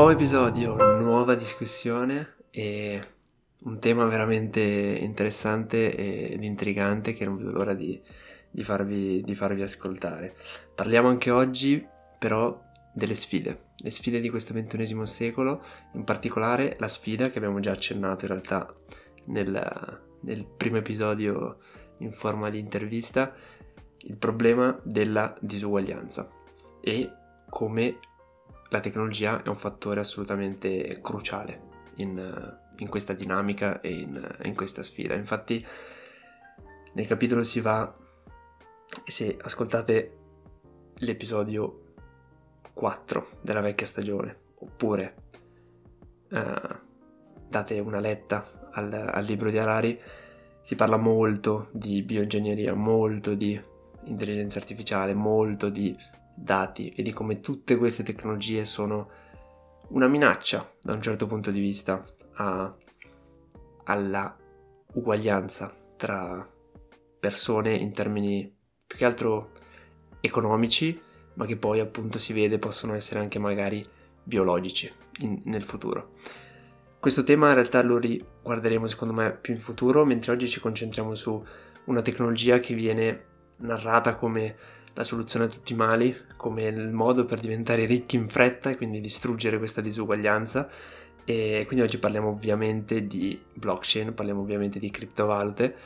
Nuovo episodio, nuova discussione e un tema veramente interessante ed intrigante che non vedo l'ora di, di, farvi, di farvi ascoltare. Parliamo anche oggi però delle sfide, le sfide di questo ventunesimo secolo, in particolare la sfida che abbiamo già accennato in realtà nel, nel primo episodio in forma di intervista, il problema della disuguaglianza e come la tecnologia è un fattore assolutamente cruciale in, in questa dinamica e in, in, questa sfida. Infatti nel capitolo si va, se ascoltate l'episodio 4 della vecchia stagione, oppure uh, date una letta al, al libro di Harari, si parla molto di bioingegneria, molto di intelligenza artificiale, molto di dati e di come tutte queste tecnologie sono una minaccia da un certo punto di vista a, alla uguaglianza tra persone in termini più che altro economici, ma che poi appunto si vede possono essere anche magari biologici in, nel futuro. Questo tema in realtà lo riguarderemo secondo me più in futuro, mentre oggi ci concentriamo su una tecnologia che viene narrata come la soluzione a tutti i mali, come il modo per diventare ricchi in fretta e quindi distruggere questa disuguaglianza. E quindi oggi parliamo ovviamente di blockchain, parliamo ovviamente di criptovalute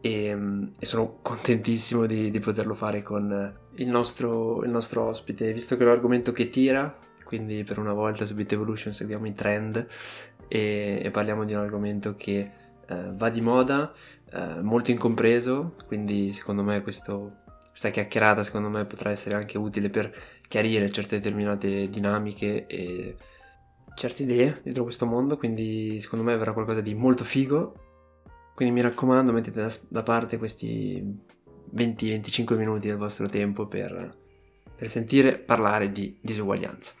e, e sono contentissimo di, di, poterlo fare con il nostro, il nostro ospite, visto che è un argomento che tira, quindi per una volta su Bit Evolution seguiamo i trend e, e parliamo di un argomento che eh, va di moda, eh, molto incompreso, quindi secondo me questo questa chiacchierata secondo me potrà essere anche utile per chiarire certe determinate dinamiche e certe idee dietro questo mondo, quindi secondo me verrà qualcosa di molto figo. Quindi mi raccomando, mettete da, parte questi 20-25 minuti del vostro tempo per, per sentire parlare di disuguaglianza.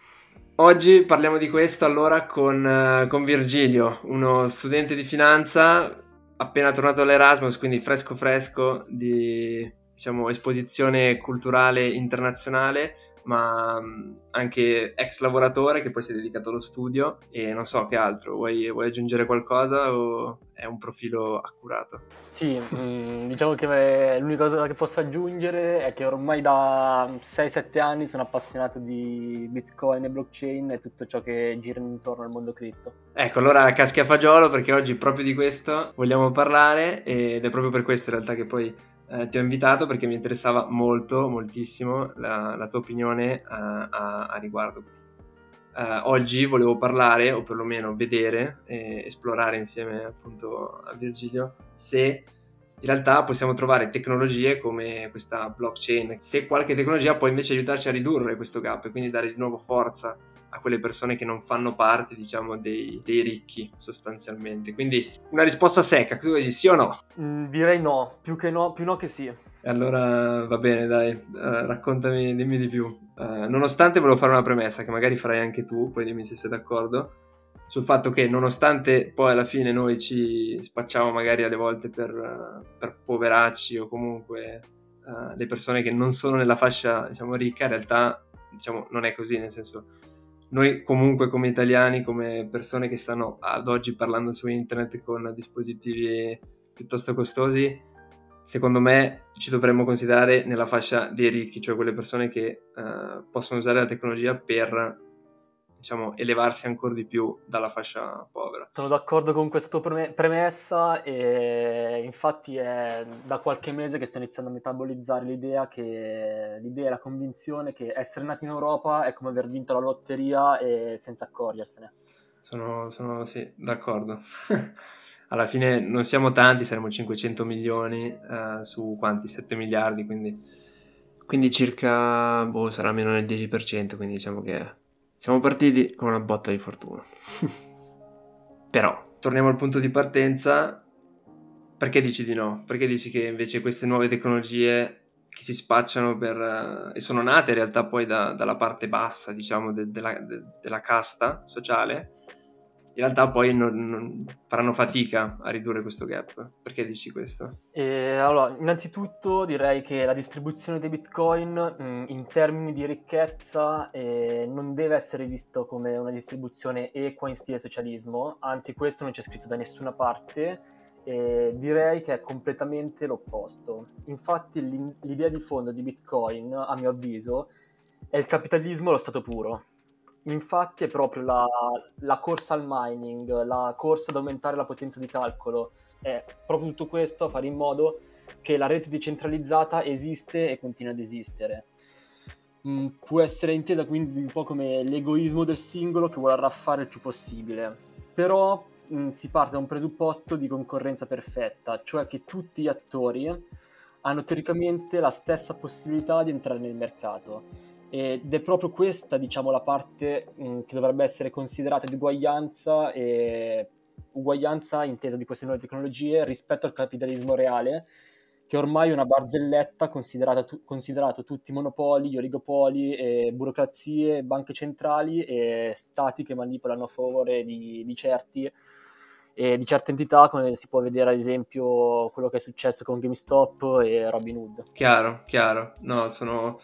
Oggi parliamo di questo allora con, con Virgilio, uno studente di finanza appena tornato all'Erasmus, quindi fresco fresco di diciamo, esposizione culturale internazionale, ma anche ex lavoratore che poi si è dedicato allo studio e non so che altro. Vuoi, vuoi aggiungere qualcosa o è un profilo accurato? Sì, mh, diciamo che l'unica cosa che posso aggiungere è che ormai da 6-7 anni sono appassionato di Bitcoin e blockchain e tutto ciò che gira intorno al mondo cripto. Ecco, allora caschi a fagiolo perché oggi proprio di questo vogliamo parlare ed è proprio per questo in realtà che poi eh, ti ho invitato perché mi interessava molto, moltissimo la, la tua opinione uh, a, a, riguardo. Uh, oggi volevo parlare, o perlomeno vedere e esplorare insieme appunto a Virgilio, se in realtà possiamo trovare tecnologie come questa blockchain, se qualche tecnologia può invece aiutarci a ridurre questo gap e quindi dare di nuovo forza a quelle persone che non fanno parte, diciamo, dei, dei ricchi sostanzialmente. Quindi una risposta secca, tu dici sì o no? Mm, direi no, più che no, più no che sì. Allora va bene, dai, uh, raccontami, dimmi di più. Uh, nonostante volevo fare una premessa che magari farai anche tu, poi dimmi se sei d'accordo, sul fatto che nonostante poi alla fine noi ci spacciamo magari alle volte per, uh, per poveracci o comunque le persone che non sono nella fascia diciamo ricca, in realtà diciamo non è così, nel senso noi comunque come italiani, come persone che stanno ad oggi parlando su internet con dispositivi piuttosto costosi, secondo me ci dovremmo considerare nella fascia dei ricchi, cioè quelle persone che uh, possono usare la tecnologia per diciamo, elevarsi ancora di più dalla fascia povera. Sono d'accordo con questa tua premessa e infatti è da qualche mese che sto iniziando a metabolizzare l'idea che l'idea e la convinzione che essere nati in Europa è come aver vinto la lotteria e senza accorgersene. Sono, sono sì, d'accordo. Alla fine non siamo tanti, saremo 500 milioni uh, su quanti? 7 miliardi, quindi quindi circa, boh, sarà meno del 10%, quindi diciamo che siamo partiti con una botta di fortuna. Però, torniamo al punto di partenza. Perché dici di no? Perché dici che invece queste nuove tecnologie che si spacciano per... Uh, e sono nate in realtà poi da, dalla parte bassa, diciamo, de, de la, de, della casta sociale, in realtà poi non, non faranno fatica a ridurre questo gap. Perché dici questo? E, allora, innanzitutto direi che la distribuzione dei bitcoin mh, mm, in termini di ricchezza eh, non deve essere visto come una distribuzione equa in stile socialismo, anzi questo non c'è scritto da nessuna parte. E direi che è completamente l'opposto. Infatti l'idea di fondo di Bitcoin, a mio avviso, è il capitalismo allo stato puro Infatti è proprio la, la, corsa al mining, la corsa ad aumentare la potenza di calcolo, è proprio tutto questo a fare in modo che la rete decentralizzata esiste e continua ad esistere. Mm, può essere intesa quindi un po' come l'egoismo del singolo che vuole arraffare il più possibile, però mm, si parte da un presupposto di concorrenza perfetta, cioè che tutti gli attori hanno teoricamente la stessa possibilità di entrare nel mercato ed è proprio questa, diciamo, la parte mh, mm, che dovrebbe essere considerata di uguaglianza, e uguaglianza intesa di queste nuove tecnologie rispetto al capitalismo reale, che ormai è una barzelletta considerata tu- considerato tutti monopoli, oligopoli, e burocrazie, banche centrali e stati che manipolano a favore di, di certi e di certe entità, come si può vedere ad esempio quello che è successo con GameStop e Robinhood. Chiaro, chiaro. No, sono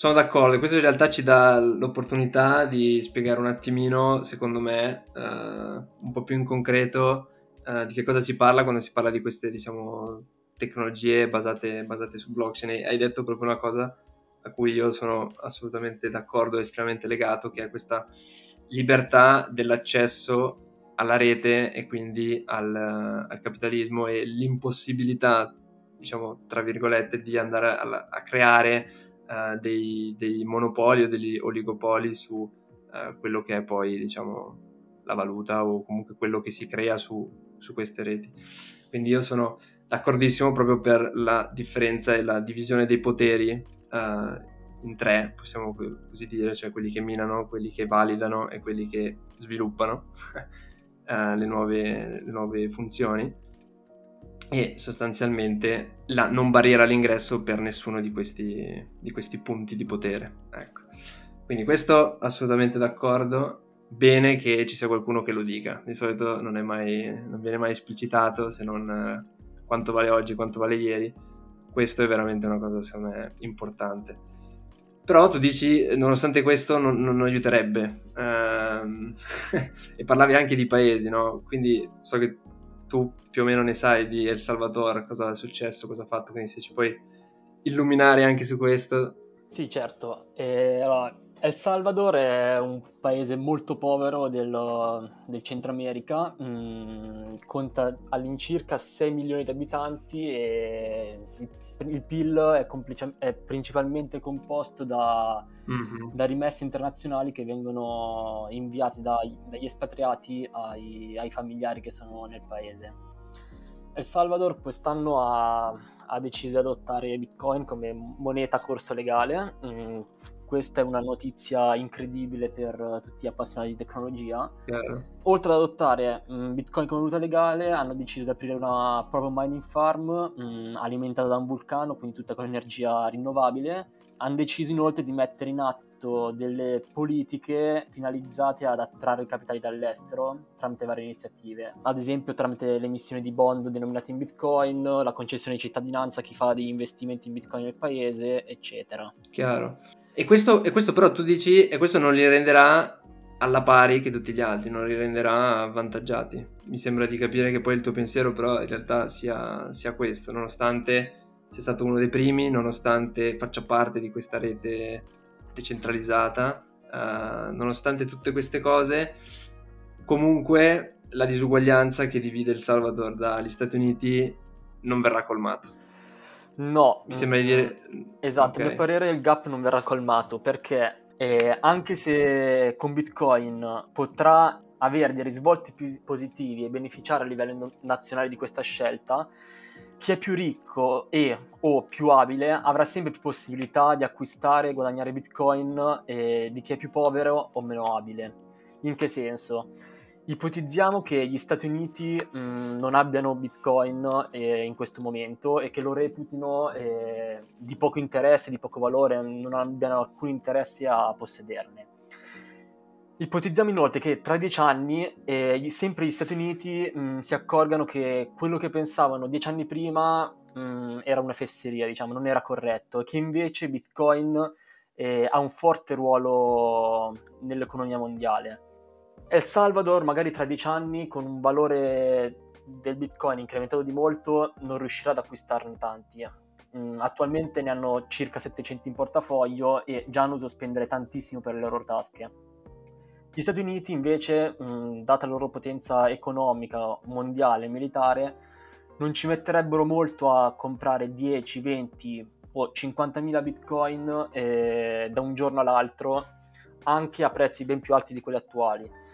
sono d'accordo, questo in realtà ci dà l'opportunità di spiegare un attimino, secondo me, uh, un po' più in concreto uh, di che cosa si parla quando si parla di queste, diciamo, tecnologie basate, basate su blockchain. Hai detto proprio una cosa a cui io sono assolutamente d'accordo e estremamente legato, che è questa libertà dell'accesso alla rete e quindi al, al capitalismo e l'impossibilità, diciamo, tra virgolette, di andare a, a creare uh, dei, dei, monopoli o degli oligopoli su uh, quello che è poi diciamo la valuta o comunque quello che si crea su, su queste reti. Quindi io sono d'accordissimo proprio per la differenza e la divisione dei poteri uh, in tre, possiamo così dire, cioè quelli che minano, quelli che validano e quelli che sviluppano uh, le, nuove, le, nuove, funzioni e sostanzialmente la non barriera all'ingresso per nessuno di questi, di questi punti di potere. Ecco. Quindi questo assolutamente d'accordo. Bene che ci sia qualcuno che lo dica. Di solito non, mai, non viene mai esplicitato se non eh, quanto vale oggi, quanto vale ieri. Questo è veramente una cosa, secondo me, importante. Però tu dici, nonostante questo, non, non aiuterebbe. Uh, e parlavi anche di paesi, no? Quindi so che tu più o meno ne sai di El Salvador, cosa è successo, cosa ha fatto, quindi se ci puoi illuminare anche su questo. Sì, certo. E, allora, El Salvador è un paese molto povero del, del Centro America, mm, conta all'incirca 6 milioni di abitanti e il il PIL è, complice- è principalmente composto da, mm-hmm. da, rimesse internazionali che vengono inviate dai, dagli espatriati ai, ai, familiari che sono nel paese. El Salvador quest'anno ha, ha deciso di adottare Bitcoin come moneta corso legale. Mm, questa è una notizia incredibile per tutti gli appassionati di tecnologia. Yeah. Oltre ad adottare mh, mm, Bitcoin come valuta legale, hanno deciso di aprire una propria mining farm mh, mm, alimentata da un vulcano, quindi tutta con energia rinnovabile. Hanno deciso inoltre di mettere in atto delle politiche finalizzate ad attrarre capitali dall'estero tramite varie iniziative, ad esempio tramite l'emissione di bond denominati in Bitcoin, la concessione di cittadinanza a chi fa degli investimenti in Bitcoin nel paese, eccetera. Chiaro. E questo, e questo però tu dici, e questo non li renderà alla pari che tutti gli altri, non li renderà avvantaggiati. Mi sembra di capire che poi il tuo pensiero però in realtà sia, sia questo, nonostante sia stato uno dei primi, nonostante faccia parte di questa rete decentralizzata, uh, nonostante tutte queste cose, comunque la disuguaglianza che divide il Salvador dagli Stati Uniti non verrà colmata. No, mi sembra di dire... Esatto, okay. a mio parere il gap non verrà colmato perché eh, anche se con Bitcoin potrà avere dei risvolti più positivi e beneficiare a livello nazionale di questa scelta, chi è più ricco e o più abile avrà sempre più possibilità di acquistare e guadagnare Bitcoin eh, di chi è più povero o meno abile. In che senso? Ipotizziamo che gli Stati Uniti mh, mm, non abbiano Bitcoin eh, in questo momento e che lo reputino eh, di poco interesse, di poco valore, non abbiano alcun interesse a possederne. Ipotizziamo inoltre che tra dieci anni eh, sempre gli Stati Uniti mh, si accorgano che quello che pensavano dieci anni prima mh, era una fesseria, diciamo, non era corretto, e che invece Bitcoin eh, ha un forte ruolo nell'economia mondiale. El Salvador, magari tra dieci anni, con un valore del Bitcoin incrementato di molto, non riuscirà ad acquistarne tanti. Mm, attualmente ne hanno circa 700 in portafoglio e già hanno dovuto spendere tantissimo per le loro tasche. Gli Stati Uniti invece, mh, data la loro potenza economica, mondiale, militare, non ci metterebbero molto a comprare 10, 20 o 50.000 bitcoin eh, da un giorno all'altro, anche a prezzi ben più alti di quelli attuali.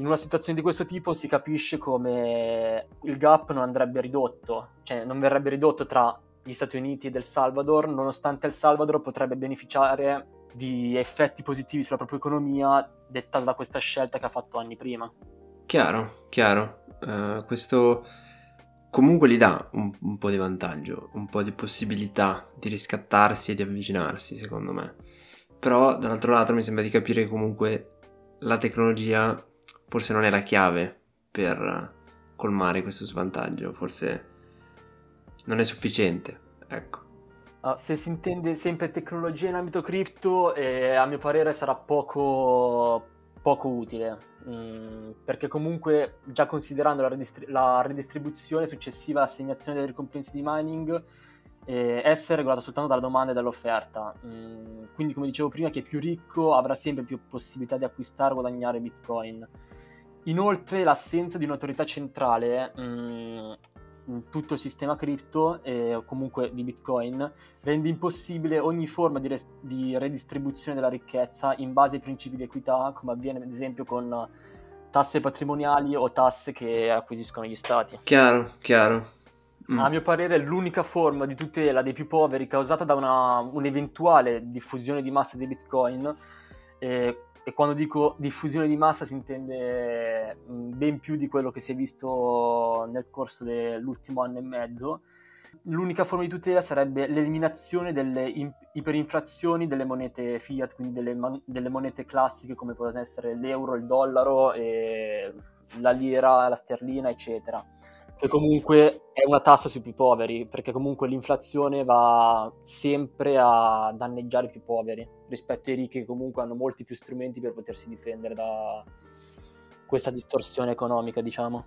In una situazione di questo tipo si capisce come il gap non andrebbe ridotto, cioè non verrebbe ridotto tra gli Stati Uniti ed El Salvador, nonostante El Salvador potrebbe beneficiare di effetti positivi sulla propria economia dettata da questa scelta che ha fatto anni prima. Chiaro, chiaro. Uh, questo comunque gli dà un, un, po' di vantaggio, un po' di possibilità di riscattarsi e di avvicinarsi, secondo me. Però dall'altro lato mi sembra di capire che comunque la tecnologia forse non è la chiave per colmare questo svantaggio, forse non è sufficiente, ecco. Uh, se si intende sempre tecnologia in ambito cripto, eh, a mio parere sarà poco, poco utile, mm, perché comunque già considerando la, redistri- la, redistribuzione successiva all'assegnazione delle ricompense di mining, eh, essa è regolata soltanto dalla domanda e dall'offerta. Mm, quindi come dicevo prima, chi è più ricco avrà sempre più possibilità di acquistare o guadagnare bitcoin. Inoltre l'assenza di un'autorità centrale mm, tutto il sistema cripto e eh, comunque di Bitcoin rende impossibile ogni forma di, res- di, redistribuzione della ricchezza in base ai principi di equità, come avviene ad esempio con tasse patrimoniali o tasse che acquisiscono gli stati. Chiaro, chiaro. Mm. A mio parere l'unica forma di tutela dei più poveri causata da una, un'eventuale diffusione di massa di Bitcoin eh, e quando dico diffusione di massa si intende mm, ben più di quello che si è visto nel corso dell'ultimo anno e mezzo. L'unica forma di tutela sarebbe l'eliminazione delle iperinflazioni delle monete fiat, quindi delle, man- delle monete classiche come possono essere l'euro, il dollaro, la lira, la sterlina, eccetera che comunque è una tassa sui più poveri, perché comunque l'inflazione va sempre a danneggiare i più poveri rispetto ai ricchi che comunque hanno molti più strumenti per potersi difendere da questa distorsione economica, diciamo.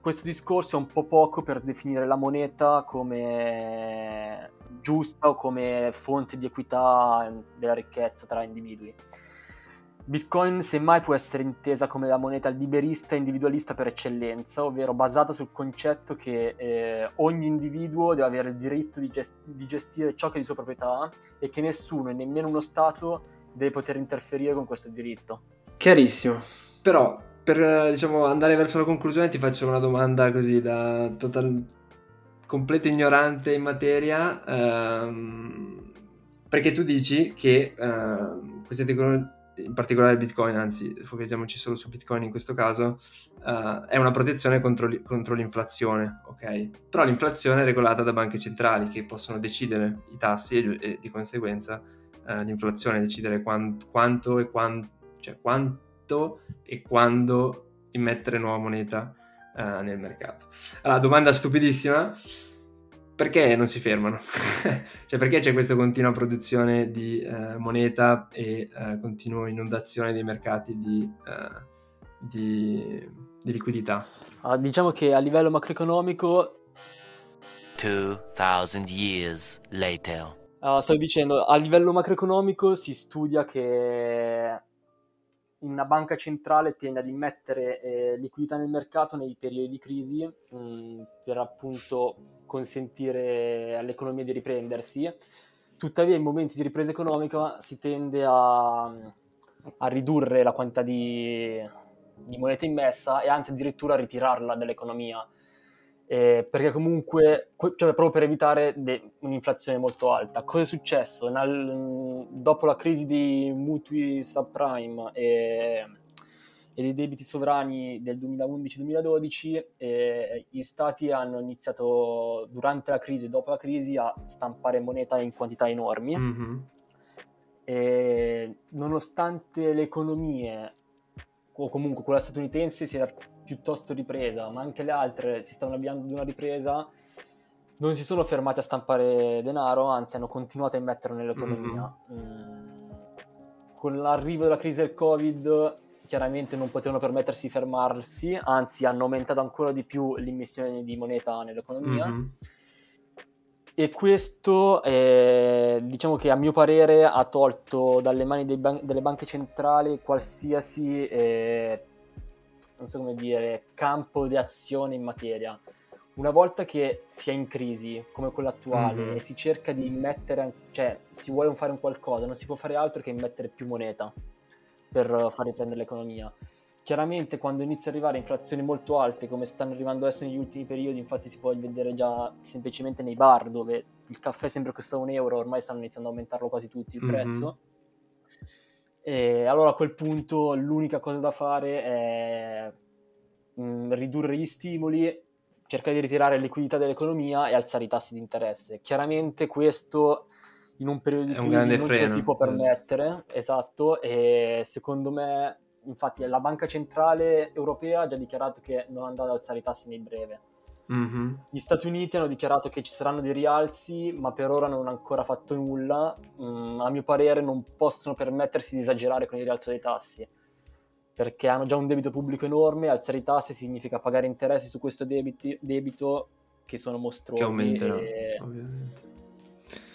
Questo discorso è un po' poco per definire la moneta come giusta o come fonte di equità della ricchezza tra individui Bitcoin semmai può essere intesa come la moneta liberista e individualista per eccellenza, ovvero basata sul concetto che eh, ogni individuo deve avere il diritto di, gest- di, gestire ciò che è di sua proprietà e che nessuno e nemmeno uno Stato deve poter interferire con questo diritto. Chiarissimo, però per diciamo, andare verso la conclusione ti faccio una domanda così da total... completo ignorante in materia, ehm, perché tu dici che ehm, queste tecnologie in particolare Bitcoin, anzi focalizziamoci solo su Bitcoin in questo caso, uh, è una protezione contro, li, contro, l'inflazione, ok? Però l'inflazione è regolata da banche centrali che possono decidere i tassi e, e di conseguenza uh, l'inflazione decidere quant, quanto, e quant, cioè quanto e quando immettere nuova moneta uh, nel mercato. Allora, domanda stupidissima perché non si fermano? cioè perché c'è questa continua produzione di eh, moneta e eh, continua inondazione dei mercati di, eh, di, di liquidità? Uh, diciamo che a livello macroeconomico... 2000 years later. Uh, stavo dicendo, a livello macroeconomico si studia che una banca centrale tende ad immettere eh, liquidità nel mercato nei periodi di crisi mh, mm, per appunto consentire all'economia di riprendersi. Tuttavia in momenti di ripresa economica si tende a, a ridurre la quantità di, di moneta immessa e anzi addirittura a ritirarla dall'economia eh, perché comunque, cioè proprio per evitare de- un'inflazione molto alta. Cosa è successo? Nel, dopo la crisi dei mutui subprime e, e dei debiti sovrani del 2011-2012, eh, gli stati hanno iniziato durante la crisi e dopo la crisi a stampare moneta in quantità enormi. Mm-hmm. e nonostante le economie, o comunque quella statunitense sia piuttosto ripresa, ma anche le altre si stanno avviando ad una ripresa, non si sono fermati a stampare denaro, anzi hanno continuato a immetterlo nell'economia. Mm-hmm. Mm. Con l'arrivo della crisi del Covid chiaramente non potevano permettersi di fermarsi, anzi hanno aumentato ancora di più l'immissione di moneta nell'economia. Mm-hmm. E questo, eh, diciamo che a mio parere, ha tolto dalle mani ban- delle banche centrali qualsiasi, eh, non so come dire, campo di azione in materia. Una volta che si è in crisi, come quella attuale, mm-hmm. e si cerca di immettere, cioè si vuole fare un qualcosa, non si può fare altro che immettere più moneta per far riprendere l'economia. Chiaramente quando inizia ad arrivare inflazioni molto alte, come stanno arrivando adesso negli ultimi periodi, infatti si può vedere già semplicemente nei bar dove il caffè sempre costa un euro, ormai stanno iniziando a aumentarlo quasi tutti il mm-hmm. E allora a quel punto l'unica cosa da fare è mh, mm, ridurre gli stimoli, cercare di ritirare liquidità dell'economia e alzare i tassi di interesse. Chiaramente questo in un periodo di crisi non freno. ce si può permettere, esatto, e secondo me, infatti la Banca Centrale Europea ha già dichiarato che non andrà ad alzare i tassi nel breve. Mm-hmm. Gli Stati Uniti hanno dichiarato che ci saranno dei rialzi, ma per ora non hanno ancora fatto nulla. Mm, a mio parere non possono permettersi di esagerare con il rialzo dei tassi, perché hanno già un debito pubblico enorme, alzare i tassi significa pagare interessi su questo debiti, debito che sono mostruosi. Che aumenterà, e... ovviamente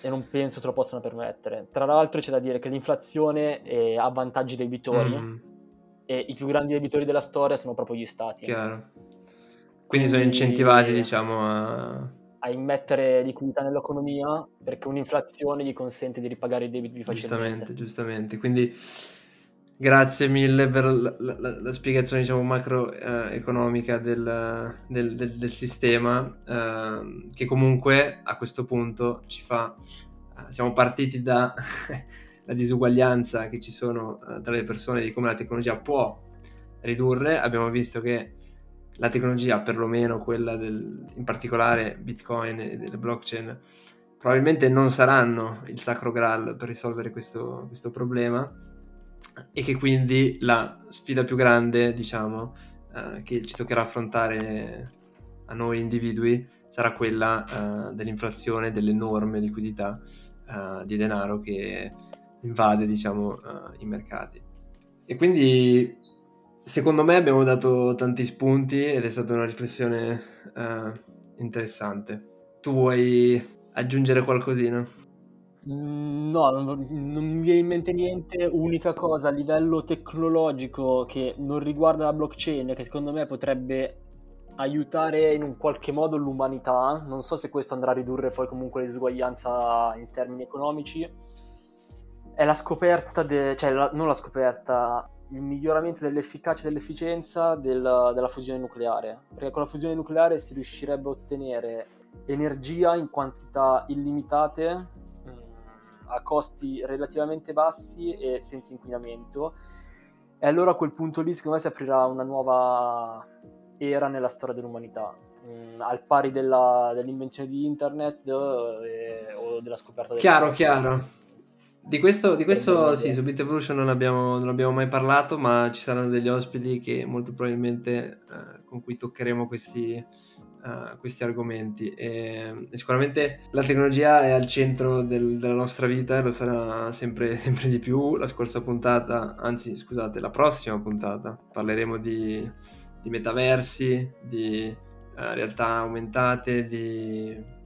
e non penso se lo possano permettere. Tra l'altro c'è da dire che l'inflazione eh, ha vantaggi debitori mm. e i più grandi debitori della storia sono proprio gli stati. Chiaro. Quindi, sono incentivati, diciamo, a... a immettere liquidità nell'economia perché un'inflazione gli consente di ripagare i debiti più facilmente. Giustamente, giustamente. Quindi Grazie mille per la, la, la spiegazione diciamo, macroeconomica eh, del, del, del, del, sistema eh, che comunque a questo punto ci fa... Eh, siamo partiti dalla disuguaglianza che ci sono eh, tra le persone di come la tecnologia può ridurre. Abbiamo visto che la tecnologia, perlomeno quella del, in particolare Bitcoin e delle blockchain, probabilmente non saranno il sacro graal per risolvere questo, questo problema e che quindi la sfida più grande, diciamo, eh, che ci toccherà affrontare a noi individui sarà quella eh, dell'inflazione, dell'enorme liquidità eh, di denaro che invade, diciamo, eh, i mercati. E quindi, secondo me, abbiamo dato tanti spunti ed è stata una riflessione eh, interessante. Tu vuoi aggiungere qualcosina? Mm, no, non, non mi viene in mente niente. Unica cosa a livello tecnologico che non riguarda la blockchain, che secondo me potrebbe aiutare in un qualche modo l'umanità. Non so se questo andrà a ridurre poi comunque la disuguaglianza in termini economici. È la scoperta, de- cioè la, non la scoperta, il miglioramento dell'efficacia e dell'efficienza del- della fusione nucleare. Perché con la fusione nucleare si riuscirebbe a ottenere energia in quantità illimitate a costi relativamente bassi e senza inquinamento. E allora a quel punto lì secondo me si aprirà una nuova era nella storia dell'umanità, mh, mm, al pari della, dell'invenzione di internet eh, o della scoperta del Chiaro, chiaro. Di questo, di questo sì, su Bit Evolution non abbiamo, non abbiamo, mai parlato, ma ci saranno degli ospiti che molto probabilmente eh, con cui toccheremo questi, uh, questi argomenti e, e, sicuramente la tecnologia è al centro del, della nostra vita e lo sarà sempre, sempre, di più. La scorsa puntata, anzi scusate, la prossima puntata parleremo di, di metaversi, di uh, realtà aumentate, di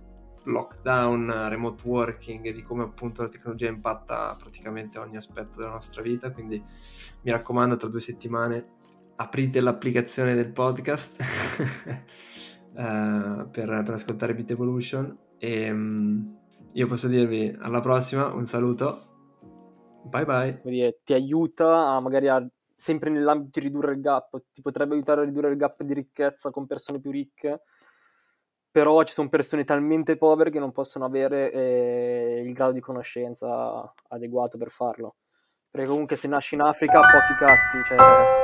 lockdown, remote working e di come appunto la tecnologia impatta praticamente ogni aspetto della nostra vita. Quindi mi raccomando, tra due settimane aprite l'applicazione del podcast uh, per, per, ascoltare Beat Evolution e um, io posso dirvi alla prossima, un saluto, bye bye. Ti aiuta a magari a, sempre nell'ambito di ridurre il gap, ti potrebbe aiutare a ridurre il gap di ricchezza con persone più ricche, però ci sono persone talmente povere che non possono avere eh, il grado di conoscenza adeguato per farlo. Perché comunque se nasci in Africa pochi cazzi, cioè